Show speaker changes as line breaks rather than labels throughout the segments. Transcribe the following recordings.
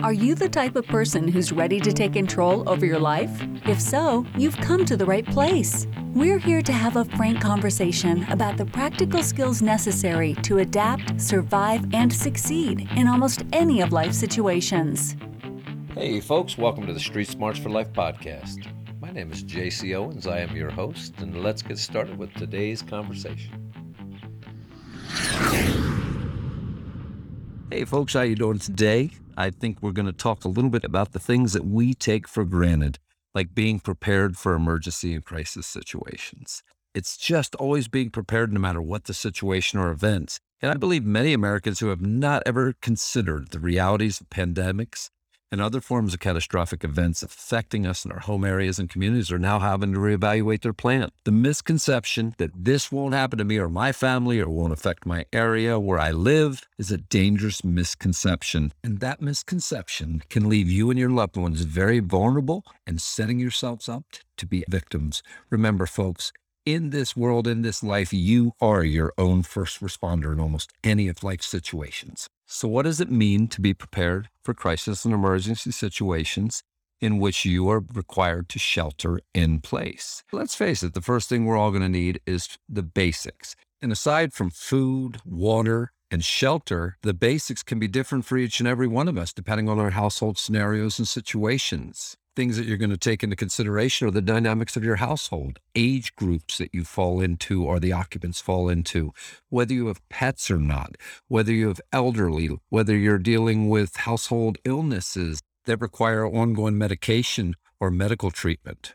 Are you the type of person who's ready to take control over your life? If so, you've come to the right place. We're here to have a frank conversation about the practical skills necessary to adapt, survive, and succeed in almost any of life's situations.
Hey, folks, welcome to the Street Smarts for Life podcast. My name is JC Owens. I am your host, and let's get started with today's conversation. Hey, folks, how are you doing today? I think we're going to talk a little bit about the things that we take for granted, like being prepared for emergency and crisis situations. It's just always being prepared no matter what the situation or events. And I believe many Americans who have not ever considered the realities of pandemics and other forms of catastrophic events affecting us in our home areas and communities are now having to reevaluate their plan. The misconception that this won't happen to me or my family or won't affect my area where I live is a dangerous misconception. And that misconception can leave you and your loved ones very vulnerable and setting yourselves up to be victims. Remember, folks, in this world, in this life, you are your own first responder in almost any of life's situations. So, what does it mean to be prepared for crisis and emergency situations in which you are required to shelter in place? Let's face it, the first thing we're all going to need is the basics. And aside from food, water, and shelter, the basics can be different for each and every one of us, depending on our household scenarios and situations things that you're going to take into consideration are the dynamics of your household, age groups that you fall into or the occupants fall into, whether you have pets or not, whether you have elderly, whether you're dealing with household illnesses that require ongoing medication or medical treatment.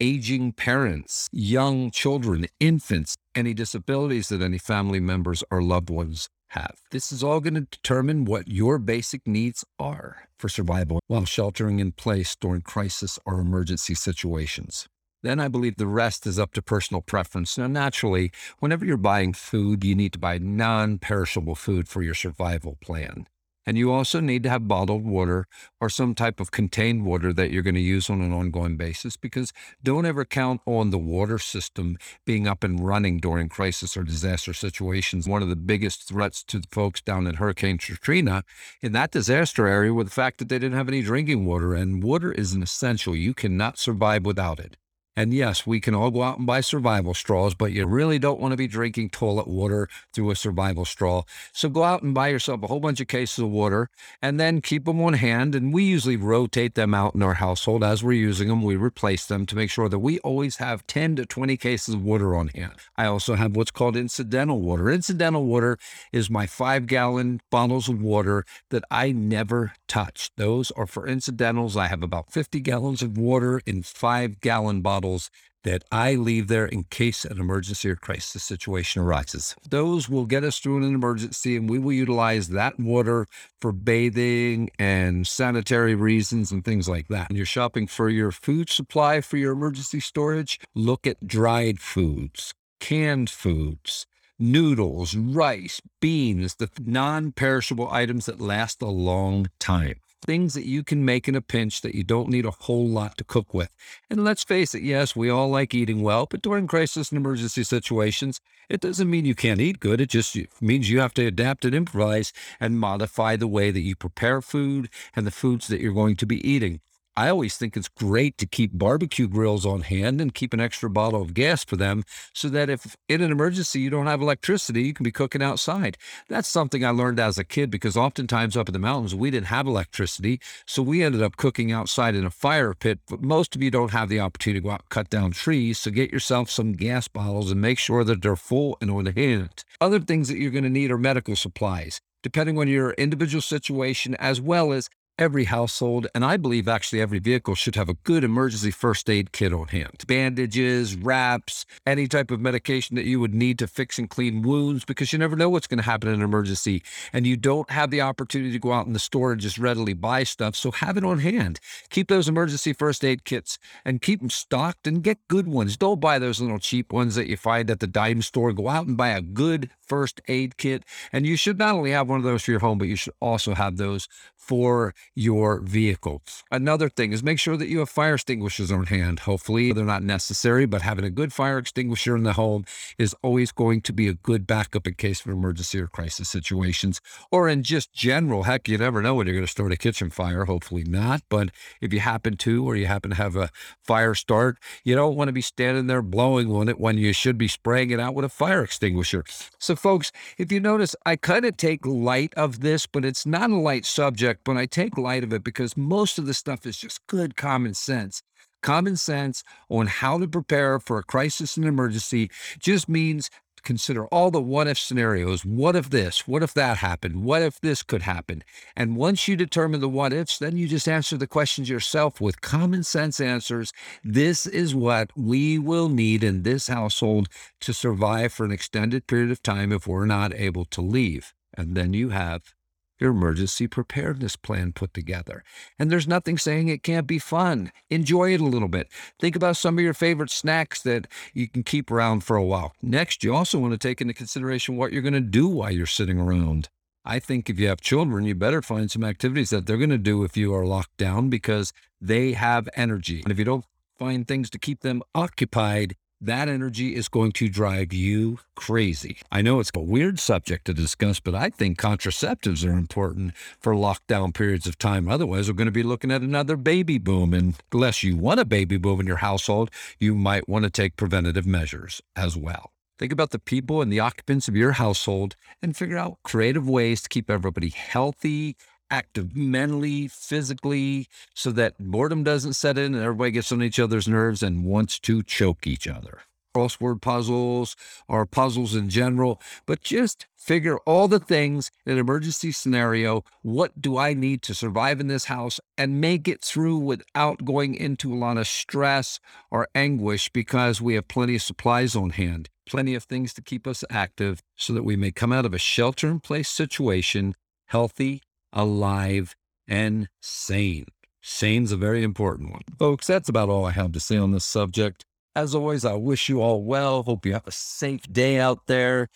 Aging parents, young children, infants, any disabilities that any family members or loved ones have. This is all going to determine what your basic needs are for survival while sheltering in place during crisis or emergency situations. Then I believe the rest is up to personal preference. Now, naturally, whenever you're buying food, you need to buy non perishable food for your survival plan. And you also need to have bottled water or some type of contained water that you're going to use on an ongoing basis because don't ever count on the water system being up and running during crisis or disaster situations. One of the biggest threats to the folks down in Hurricane Katrina in that disaster area was the fact that they didn't have any drinking water, and water is an essential. You cannot survive without it. And yes, we can all go out and buy survival straws, but you really don't want to be drinking toilet water through a survival straw. So go out and buy yourself a whole bunch of cases of water and then keep them on hand. And we usually rotate them out in our household as we're using them. We replace them to make sure that we always have 10 to 20 cases of water on hand. I also have what's called incidental water. Incidental water is my five gallon bottles of water that I never touch. Those are for incidentals. I have about 50 gallons of water in five gallon bottles that I leave there in case an emergency or crisis situation arises. Those will get us through an emergency, and we will utilize that water for bathing and sanitary reasons and things like that. When you're shopping for your food supply for your emergency storage, look at dried foods, canned foods noodles, rice, beans, the non perishable items that last a long time things that you can make in a pinch that you don't need a whole lot to cook with. And let's face it, yes, we all like eating well, but during crisis and emergency situations, it doesn't mean you can't eat good. It just means you have to adapt and improvise and modify the way that you prepare food and the foods that you're going to be eating. I always think it's great to keep barbecue grills on hand and keep an extra bottle of gas for them so that if in an emergency you don't have electricity, you can be cooking outside. That's something I learned as a kid because oftentimes up in the mountains we didn't have electricity. So we ended up cooking outside in a fire pit. But most of you don't have the opportunity to go out and cut down trees. So get yourself some gas bottles and make sure that they're full and on hand. Other things that you're going to need are medical supplies depending on your individual situation, as well as every household, and I believe actually every vehicle should have a good emergency first aid kit on hand. Bandages, wraps, any type of medication that you would need to fix and clean wounds because you never know what's going to happen in an emergency. And you don't have the opportunity to go out in the store and just readily buy stuff. So have it on hand. Keep those emergency first aid kits and keep them stocked and get good ones. Don't buy those little cheap ones that you find at the dime store. Go out and buy a good first aid kit. And you should not only have one of those for your home, but you should also have those for your vehicle. Another thing is make sure that you have fire extinguishers on hand. Hopefully, they're not necessary, but having a good fire extinguisher in the home is always going to be a good backup in case of emergency or crisis situations, or in just general. Heck, you never know when you're going to start a kitchen fire. Hopefully not, but if you happen to, or you happen to have a fire start, you don't want to be standing there blowing on it when you should be spraying it out with a fire extinguisher. So, folks, if you notice, I kind of take light of this, but it's not a light subject, but I take light of it because most of the stuff is just good common sense. Common sense on how to prepare for a crisis and emergency just means consider all the what if scenarios. What if this? What if that happened? What if this could happen? And once you determine the what ifs, then you just answer the questions yourself with common sense answers. This is what we will need in this household to survive for an extended period of time if we're not able to leave. And then you have your emergency preparedness plan put together. And there's nothing saying it can't be fun. Enjoy it a little bit. Think about some of your favorite snacks that you can keep around for a while. Next, you also want to take into consideration what you're going to do while you're sitting around. I think if you have children, you better find some activities that they're going to do if you are locked down because they have energy. And if you don't find things to keep them occupied, that energy is going to drive you crazy. I know it's a weird subject to discuss, but I think contraceptives are important for lockdown periods of time. Otherwise, we're going to be looking at another baby boom. And unless you want a baby boom in your household, you might want to take preventative measures as well. Think about the people and the occupants of your household and figure out creative ways to keep everybody healthy, active mentally, physically, so that boredom doesn't set in and everybody gets on each other's nerves and wants to choke each other. Crossword puzzles or puzzles in general, but just figure all the things in an emergency scenario. What do I need to survive in this house and make it through without going into a lot of stress or anguish because we have plenty of supplies on hand, plenty of things to keep us active so that we may come out of a shelter in place situation healthy alive, and sane. Sane's a very important one. Folks, that's about all I have to say on this subject. As always, I wish you all well. Hope you have a safe day out there.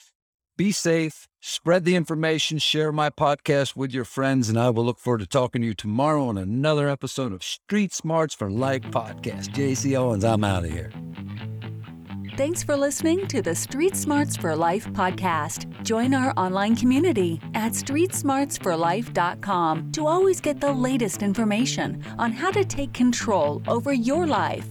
Be safe, spread the information, share my podcast with your friends, and I will look forward to talking to you tomorrow on another episode of Street Smarts for Life podcast. JC Owens, I'm out of here.
Thanks for listening to the Street Smarts for Life podcast. Join our online community at streetsmartsforlife.com to always get the latest information on how to take control over your life.